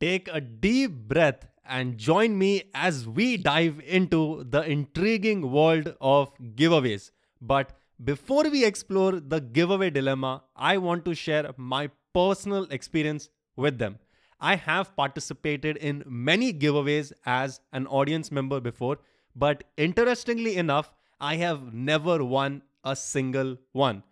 Take a deep breath and join me as we dive into the intriguing world of giveaways. But before we explore the giveaway dilemma, I want to share my personal experience with them. I have participated in many giveaways as an audience member before, but interestingly enough, I have never won a single one.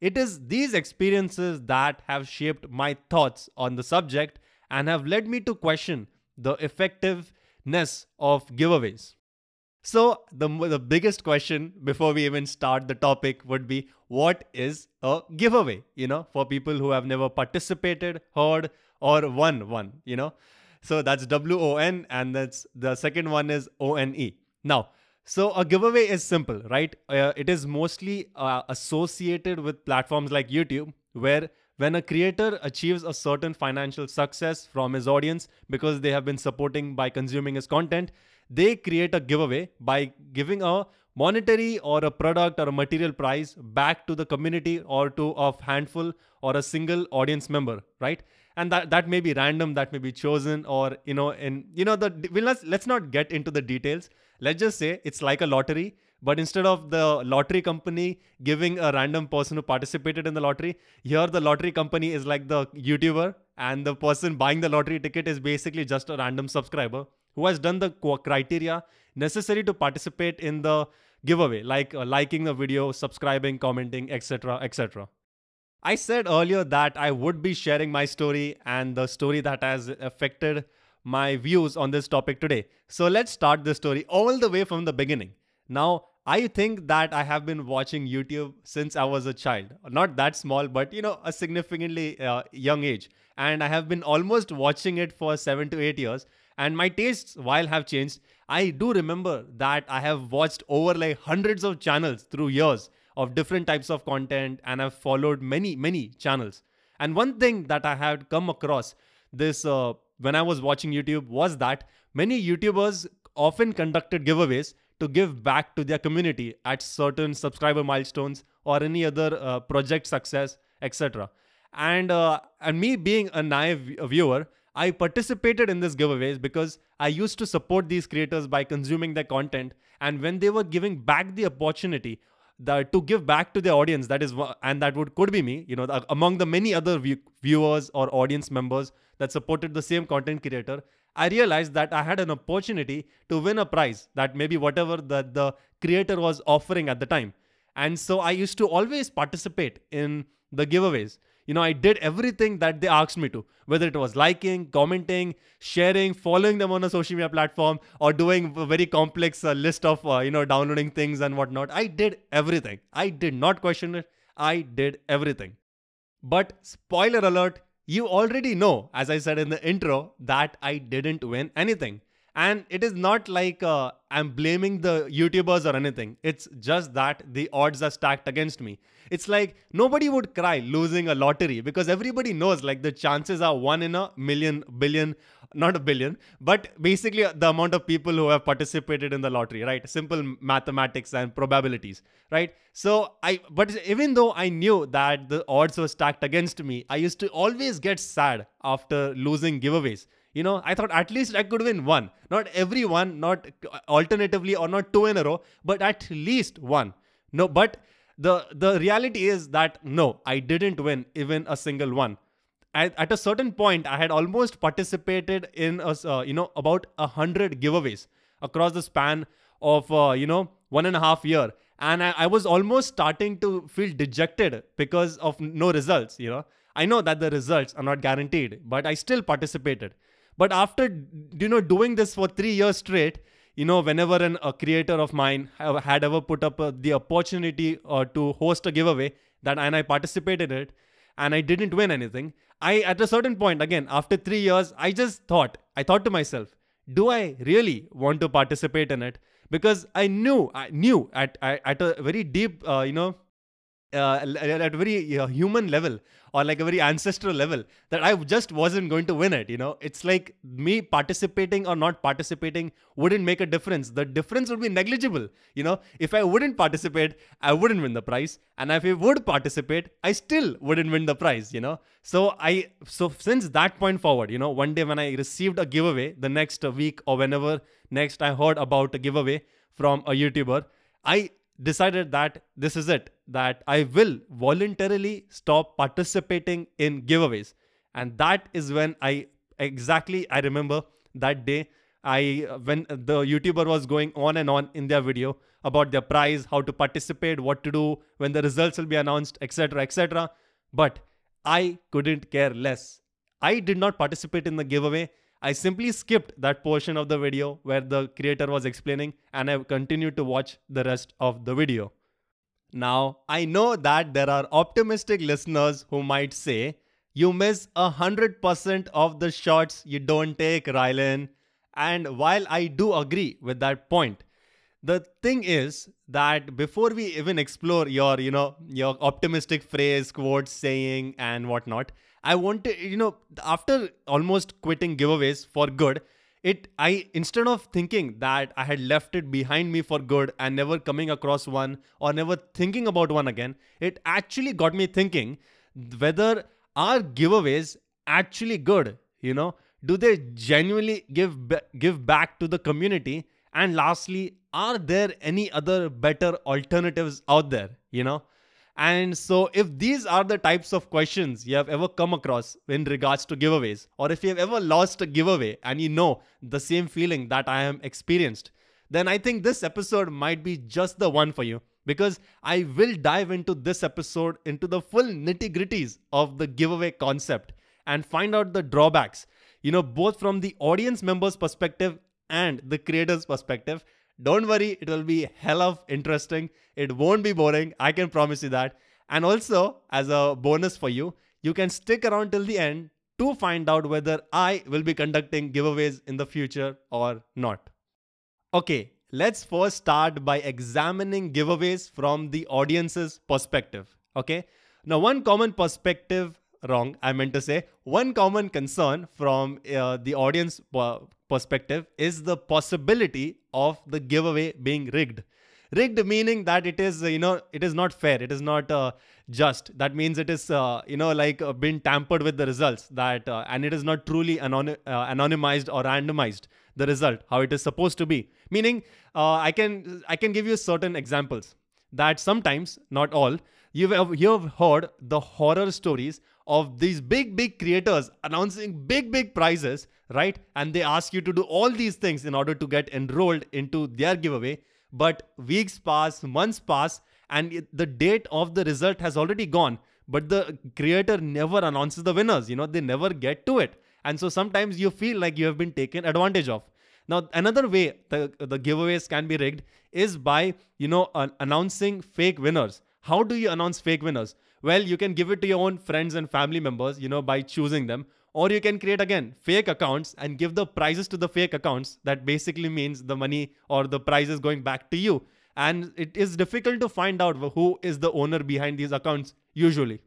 It is these experiences that have shaped my thoughts on the subject and have led me to question the effectiveness of giveaways. So, the, the biggest question before we even start the topic would be what is a giveaway? You know, for people who have never participated, heard, or won one, you know. So, that's W O N, and that's the second one is O N E. Now, so a giveaway is simple, right? Uh, it is mostly uh, associated with platforms like YouTube, where when a creator achieves a certain financial success from his audience because they have been supporting by consuming his content, they create a giveaway by giving a monetary or a product or a material prize back to the community or to a handful or a single audience member, right? And that, that may be random, that may be chosen, or you know, in you know the we'll let's, let's not get into the details. Let's just say it's like a lottery but instead of the lottery company giving a random person who participated in the lottery, here the lottery company is like the YouTuber, and the person buying the lottery ticket is basically just a random subscriber who has done the criteria necessary to participate in the giveaway, like uh, liking the video, subscribing, commenting, etc. etc. I said earlier that I would be sharing my story and the story that has affected my views on this topic today. So let's start the story all the way from the beginning. Now, I think that I have been watching YouTube since I was a child. Not that small, but you know, a significantly uh, young age. And I have been almost watching it for seven to eight years. And my tastes, while have changed, I do remember that I have watched over like hundreds of channels through years of different types of content and I've followed many, many channels. And one thing that I had come across this uh, when I was watching YouTube was that many YouTubers often conducted giveaways to give back to their community at certain subscriber milestones or any other uh, project success, etc. And uh, and me being a naive viewer, I participated in these giveaways because I used to support these creators by consuming their content, and when they were giving back the opportunity that to give back to their audience that is and that would could be me you know among the many other view, viewers or audience members that supported the same content creator I realized that I had an opportunity to win a prize that maybe whatever the, the creator was offering at the time. And so I used to always participate in the giveaways. You know, I did everything that they asked me to, whether it was liking, commenting, sharing, following them on a social media platform, or doing a very complex uh, list of, uh, you know, downloading things and whatnot. I did everything. I did not question it. I did everything. But spoiler alert, you already know, as I said in the intro, that I didn't win anything. And it is not like uh, I'm blaming the YouTubers or anything. It's just that the odds are stacked against me. It's like nobody would cry losing a lottery because everybody knows like the chances are one in a million, billion, not a billion, but basically the amount of people who have participated in the lottery, right? Simple mathematics and probabilities, right? So I, but even though I knew that the odds were stacked against me, I used to always get sad after losing giveaways. You know, I thought at least I could win one. Not every one, not alternatively or not two in a row, but at least one. No, but the the reality is that no, I didn't win even a single one at, at a certain point, I had almost participated in a, uh, you know about a hundred giveaways across the span of uh, you know one and a half year, and I, I was almost starting to feel dejected because of no results. You know, I know that the results are not guaranteed, but I still participated. But after you know doing this for three years straight, you know, whenever an, a creator of mine had ever put up uh, the opportunity uh, to host a giveaway that and I participated in it, and I didn't win anything. I, at a certain point, again, after three years, I just thought, I thought to myself, do I really want to participate in it? Because I knew, I knew at, at a very deep, uh, you know, uh, at a very human level or like a very ancestral level that I just wasn't going to win it. You know, it's like me participating or not participating wouldn't make a difference. The difference would be negligible. You know, if I wouldn't participate, I wouldn't win the prize, and if I would participate, I still wouldn't win the prize. You know, so I so since that point forward, you know, one day when I received a giveaway, the next week or whenever next I heard about a giveaway from a YouTuber, I decided that this is it, that I will voluntarily stop participating in giveaways. And that is when I exactly, I remember that day, I when the YouTuber was going on and on in their video about their prize, how to participate, what to do, when the results will be announced, etc., etc. But I couldn't care less. I did not participate in the giveaway I simply skipped that portion of the video where the creator was explaining and I continued to watch the rest of the video. Now, I know that there are optimistic listeners who might say, you miss a hundred percent of the shots you don't take, Rylan. And while I do agree with that point, the thing is that before we even explore your, you know, your optimistic phrase, quote, saying, and whatnot, I wanted, you know, after almost quitting giveaways for good, it I instead of thinking that I had left it behind me for good and never coming across one or never thinking about one again, it actually got me thinking whether are giveaways actually good, you know? Do they genuinely give give back to the community? And lastly, are there any other better alternatives out there, you know? And so, if these are the types of questions you have ever come across in regards to giveaways, or if you have ever lost a giveaway and you know the same feeling that I am experienced, then I think this episode might be just the one for you. Because I will dive into this episode into the full nitty gritties of the giveaway concept and find out the drawbacks, you know, both from the audience member's perspective and the creator's perspective don't worry, it will be hell of interesting. It won't be boring, I can promise you that. And also, as a bonus for you, you can stick around till the end to find out whether I will be conducting giveaways in the future or not. Okay, let's first start by examining giveaways from the audience's perspective. Okay, now one common perspective wrong. I meant to say one common concern from uh, the audience perspective is the possibility of the giveaway being rigged. Rigged meaning that it is, you know, it is not fair. It is not uh, just. That means it is, uh, you know, like uh, been tampered with the results. That uh, and it is not truly uh, anonymized or randomized. The result how it is supposed to be. Meaning, I can I can give you certain examples that sometimes, not all, you've you've heard the horror stories of these big, big creators announcing big, big prizes, right? And they ask you to do all these things in order to get enrolled into their giveaway. But weeks pass, months pass, and the date of the result has already gone. But the creator never announces the winners, you know, they never get to it. And so sometimes you feel like you have been taken advantage of. Now, another way the, the giveaways can be rigged is by, you know, uh, announcing fake winners. How do you announce fake winners? Well, you can give it to your own friends and family members, you know, by choosing them. Or you can create again fake accounts and give the prizes to the fake accounts. That basically means the money or the prizes going back to you. And it is difficult to find out who is the owner behind these accounts usually.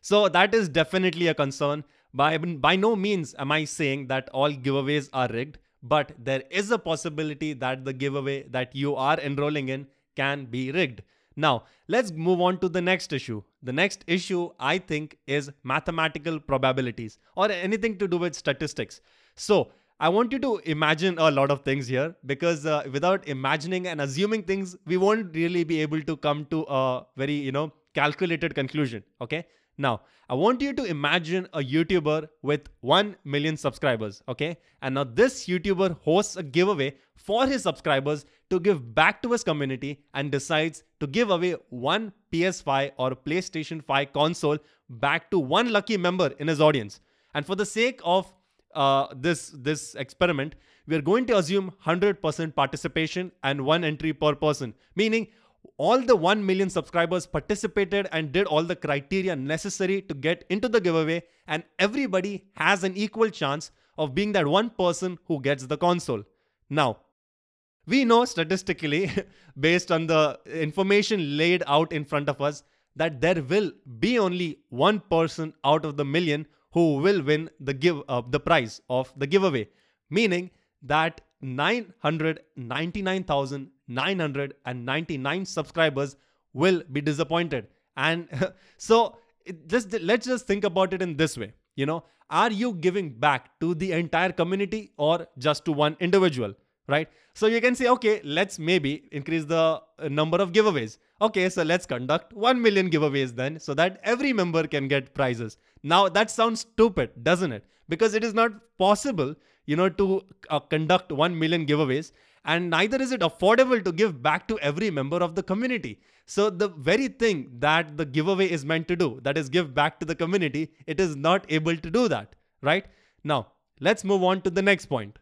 So that is definitely a concern. By, by no means am I saying that all giveaways are rigged, but there is a possibility that the giveaway that you are enrolling in can be rigged. Now, let's move on to the next issue. The next issue, I think, is mathematical probabilities or anything to do with statistics. So, I want you to imagine a lot of things here because uh, without imagining and assuming things, we won't really be able to come to a very, you know, calculated conclusion. Okay. Now, I want you to imagine a YouTuber with 1 million subscribers, okay? And now this YouTuber hosts a giveaway for his subscribers to give back to his community and decides to give away one PS5 or PlayStation 5 console back to one lucky member in his audience. And for the sake of uh, this, this experiment, we are going to assume 100% participation and one entry per person, meaning all the 1 million subscribers participated and did all the criteria necessary to get into the giveaway and everybody has an equal chance of being that one person who gets the console. Now, we know statistically, based on the information laid out in front of us, that there will be only one person out of the million who will win the give uh, the prize of the giveaway meaning that 999,999 subscribers will be disappointed. And so just let's just think about it in this way. You know are you giving back to the entire community or just to one individual? Right? So you can say okay let's maybe increase the uh, number of giveaways. Okay so let's conduct 1 million giveaways then so that every member can get prizes. Now that sounds stupid doesn't it? Because it is not possible you know to uh, conduct 1 million giveaways and neither is it affordable to give back to every member of the community so the very thing that the giveaway is meant to do, that is give back to the community, it is not able to do that, right? Now, let's move on to the next point.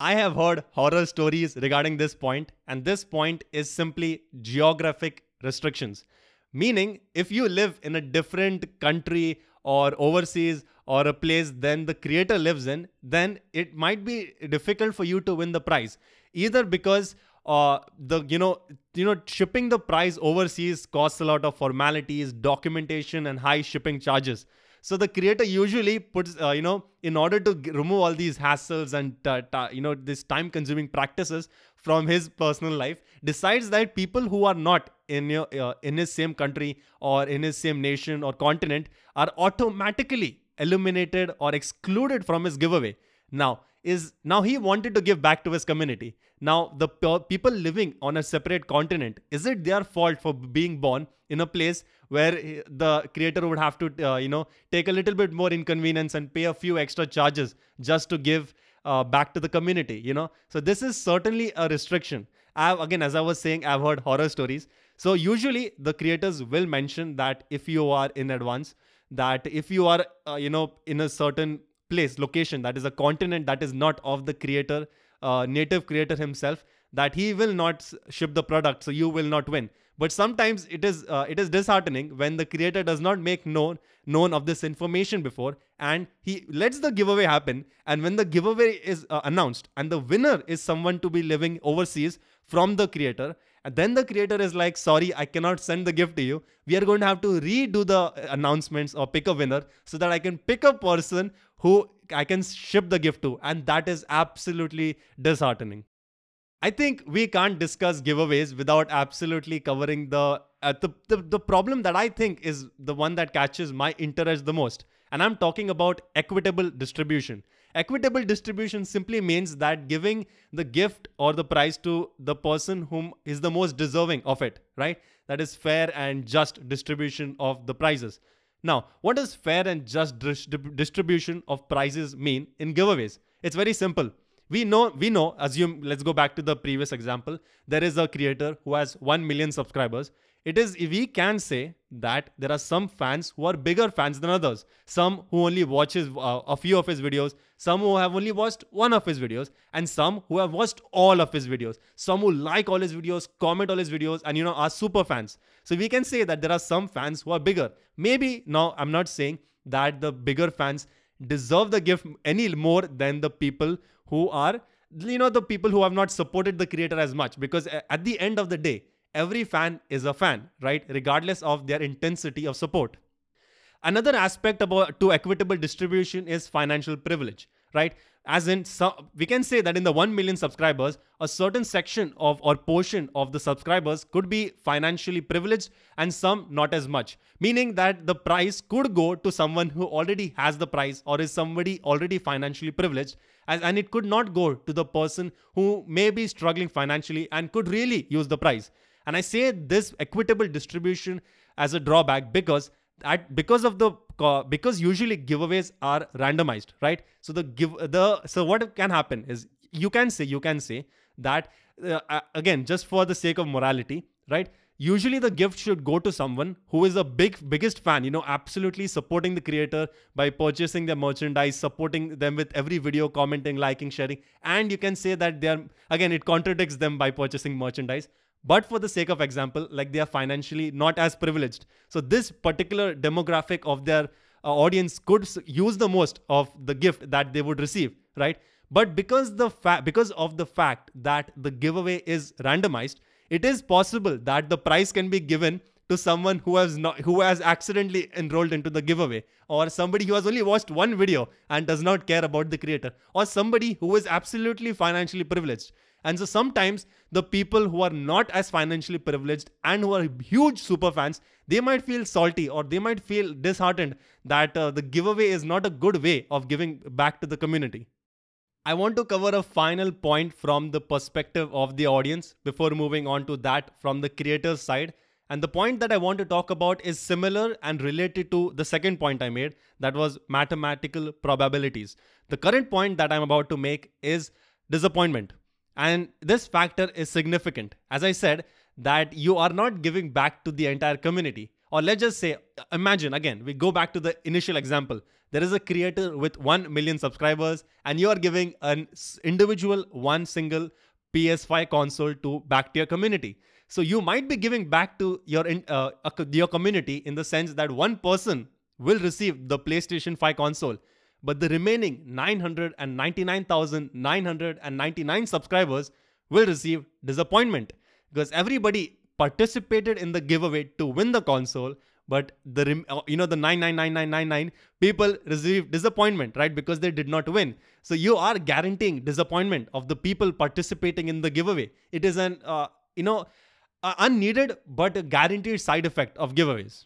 I have heard horror stories regarding this point, and this point is simply geographic restrictions. Meaning, if you live in a different country or overseas or a place than the creator lives in, then it might be difficult for you to win the prize. Either because uh, the you know you know shipping the price overseas costs a lot of formalities documentation and high shipping charges. So the creator usually puts uh, you know in order to g- remove all these hassles and uh, ta- you know this time consuming practices from his personal life decides that people who are not in your uh, in his same country or in his same nation or continent are automatically eliminated or excluded from his giveaway. Now is now he wanted to give back to his community now, the people living on a separate continent, is it their fault for being born in a place where the creator would have to, uh, you know, take a little bit more inconvenience and pay a few extra charges just to give uh, back to the community, you know? So this is certainly a restriction. I've, again, as I was saying, I've heard horror stories. So usually the creators will mention that if you are in advance, that if you are, uh, you know, in a certain place, location, that is a continent that is not of the creator, uh, native creator himself that he will not ship the product so you will not win. But sometimes it is uh, it is disheartening when the creator does not make known known of this information before and he lets the giveaway happen and when the giveaway is uh, announced and the winner is someone to be living overseas from the creator and then the creator is like sorry i cannot send the gift to you we are going to have to redo the announcements or pick a winner so that i can pick a person who I can ship the gift to. And that is absolutely disheartening. I think we can't discuss giveaways without absolutely covering the, uh, the, the the problem that I think is the one that catches my interest the most. And I'm talking about equitable distribution. Equitable distribution simply means that giving the gift or the prize to the person whom is the most deserving of it, right? That is fair and just distribution of the prizes. Now, what does fair and just distribution of prizes mean in giveaways? It's very simple. We know, we know, assume, let's go back to the previous example. There is a creator who has 1 million subscribers. It is, we can say that there are some fans who are bigger fans than others. Some who only watches uh, a few of his videos, some who have only watched one of his videos, and some who have watched all of his videos. Some who like all his videos, comment all his videos, and you know, are super fans. So we can say that there are some fans who are bigger. Maybe now I'm not saying that the bigger fans deserve the gift any more than the people who are you know the people who have not supported the creator as much because at the end of the day every fan is a fan, right? Regardless of their intensity of support. Another aspect about to equitable distribution is financial privilege, right? As in, so, we can say that in the 1 million subscribers, a certain section of or portion of the subscribers could be financially privileged and some not as much. Meaning that the prize could go to someone who already has the prize or is somebody already financially privileged. As, and it could not go to the person who may be struggling financially and could really use the prize. And I say this equitable distribution as a drawback because at because of the because usually giveaways are randomized, right? So the give the so what can happen is you can say you can say that uh, again just for the sake of morality, right? usually the gift should go to someone who is a big biggest fan you know absolutely supporting the creator by purchasing their merchandise supporting them with every video commenting liking sharing and you can say that they're again it contradicts them by purchasing merchandise but for the sake of example like they are financially not as privileged. So this particular demographic of their uh, audience could use the most of the gift that they would receive right? But because the fa- because of the fact that the giveaway is randomized it is possible that the prize can be given to someone who has not who has accidentally enrolled into the giveaway or somebody who has only watched one video and does not care about the creator or somebody who is absolutely financially privileged and so sometimes the people who are not as financially privileged and who are huge super fans they might feel salty or they might feel disheartened that uh, the giveaway is not a good way of giving back to the community I want to cover a final point from the perspective of the audience before moving on to that from the creator's side. And the point that I want to talk about is similar and related to the second point I made that was mathematical probabilities. The current point that I'm about to make is disappointment. And this factor is significant. As I said, that you are not giving back to the entire community. Or let's just say, imagine again, we go back to the initial example there is a creator with 1 million subscribers and you are giving an individual one single PS5 console to back to your community. So you might be giving back to your uh, your community in the sense that one person will receive the PlayStation 5 console, but the remaining 999,999 subscribers will receive disappointment. Because everybody participated in the giveaway to win the console but the uh, you know the 999999 people receive disappointment right? Because they did not win. So you are guaranteeing disappointment of the people participating in the giveaway. It is an uh, you know uh, unneeded but guaranteed side effect of giveaways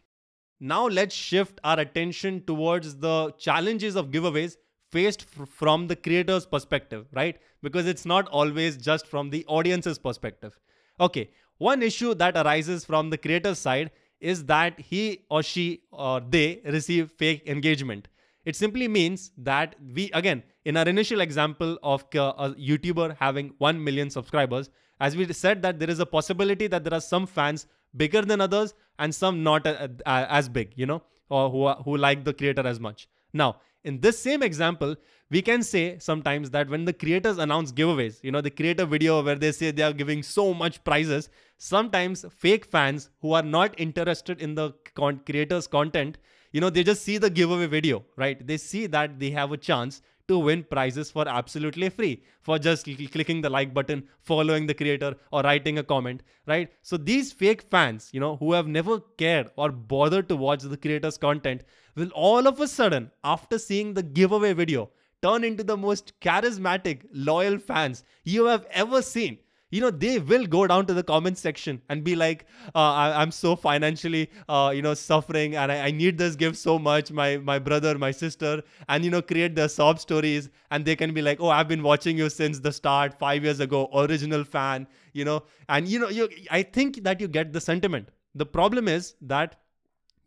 now let's shift our attention towards the challenges of giveaways faced from the creator's perspective right because it's not always just from the audience's perspective okay one issue that arises from the creator's side is that he or she or they receive fake engagement. It simply means that we, again, in our initial example of a YouTuber having 1 million subscribers, as we said that there is a possibility that there are some fans bigger than others and some not as big, you know, or who, who like the creator as much. Now, in this same example, we can say sometimes that when the creators announce giveaways, you know, they create a video where they say they are giving so much prizes, sometimes fake fans who are not interested in the con- creator's content, you know, they just see the giveaway video, right? They see that they have a chance to win prizes for absolutely free for just cl- clicking the like button, following the creator, or writing a comment, right? So these fake fans, you know, who have never cared or bothered to watch the creator's content, will all of a sudden, after seeing the giveaway video, turn into the most charismatic, loyal fans you have ever seen you know they will go down to the comment section and be like uh, I, am so financially uh, you know suffering and I, I, need this gift so much my my brother my sister and you know create their sob stories and they can be like oh i've been watching you since the start five years ago original fan you know and you know you i think that you get the sentiment. The problem is that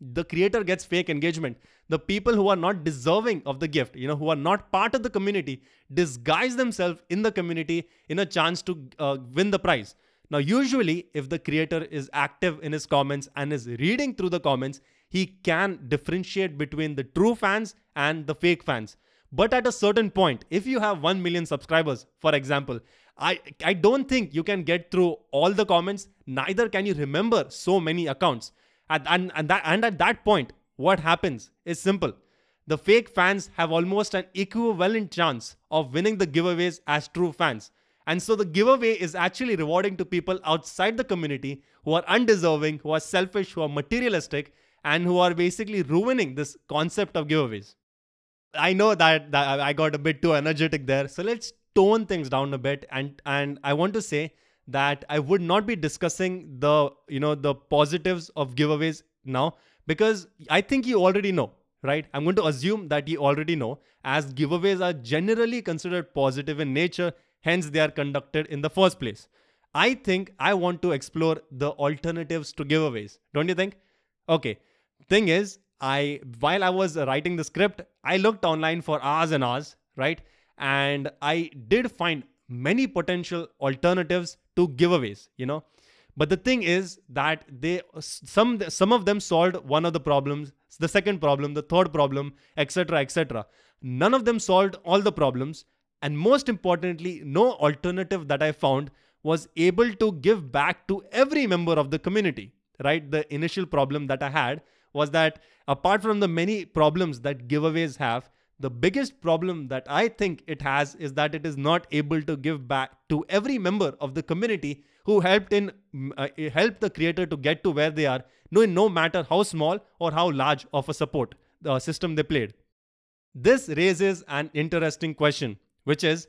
the creator gets fake engagement. The people who are not deserving of the gift you know who are not part of the community disguise themselves in the community in a chance to uh, win the prize. Now usually if the creator is active in his comments and is reading through the comments he can differentiate between the true fans and the fake fans. But at a certain point if you have 1 million subscribers for example I, I don't think you can get through all the comments neither can you remember so many accounts and, and, and, that, and at that point, what happens is simple. The fake fans have almost an equivalent chance of winning the giveaways as true fans. And so the giveaway is actually rewarding to people outside the community who are undeserving, who are selfish, who are materialistic, and who are basically ruining this concept of giveaways. I know that, that I got a bit too energetic there. So let's tone things down a bit. And, and I want to say that I would not be discussing the you know the positives of giveaways now because I think you already know, right? I'm going to assume that you already know as giveaways are generally considered positive in nature, hence they are conducted in the first place. I think I want to explore the alternatives to giveaways. Don't you think? Okay. Thing is, I while I was writing the script, I looked online for hours and hours, right? And I did find many potential alternatives to giveaways you know? But the thing is that they some some of them solved one of the problems the second problem the third problem etc etc none of them solved all the problems. And most importantly no alternative that i found was able to give back to every member of the community right? The initial problem that i had was that apart from the many problems that giveaways have the biggest problem that I think it has is that it is not able to give back to every member of the community who helped in mm, uh, help the creator to get to where they are, no, no matter how small or how large of a support the system they played. This raises an interesting question, which is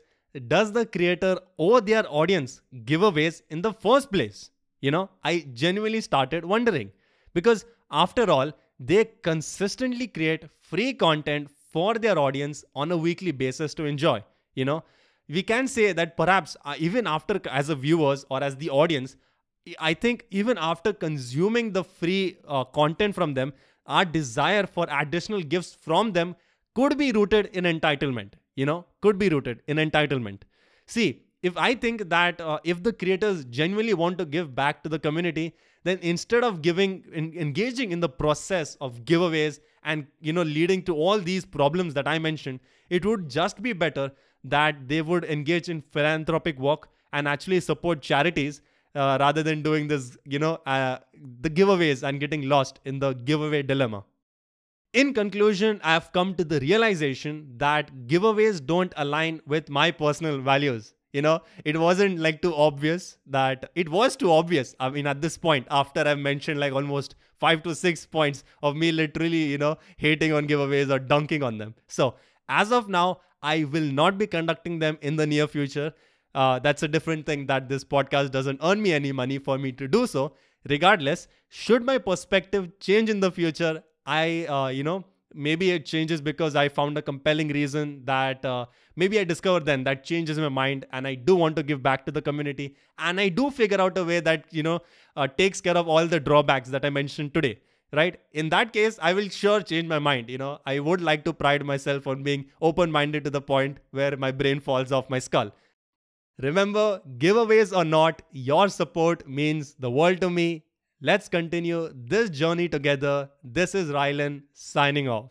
does the creator owe their audience giveaways in the first place? You know, I genuinely started wondering because after all, they consistently create free content for their audience on a weekly basis to enjoy. You know, we can say that perhaps uh, even after, as a viewers or as the audience, I think even after consuming the free uh, content from them, our desire for additional gifts from them could be rooted in entitlement. You know, could be rooted in entitlement. See, if I think that uh, if the creators genuinely want to give back to the community, then instead of giving in, engaging in the process of giveaways and you know leading to all these problems that I mentioned, it would just be better that they would engage in philanthropic work and actually support charities uh, rather than doing this, you know, uh, the giveaways and getting lost in the giveaway dilemma. In conclusion, I have come to the realization that giveaways don't align with my personal values you know it wasn't like too obvious that it was too obvious i mean at this point after i've mentioned like almost five to six points of me literally you know hating on giveaways or dunking on them. So as of now i will not be conducting them in the near future. Uh, that's a different thing that this podcast doesn't earn me any money for me to do so. Regardless should my perspective change in the future i uh, you know maybe it changes because I found a compelling reason that uh, maybe I discovered then that changes my mind and I do want to give back to the community. And I do figure out a way that you know uh, takes care of all the drawbacks that I mentioned today right? In that case I will sure change my mind you know. I would like to pride myself on being open minded to the point where my brain falls off my skull. Remember giveaways or not your support means the world to me Let's continue this journey together. This is Rylan signing off.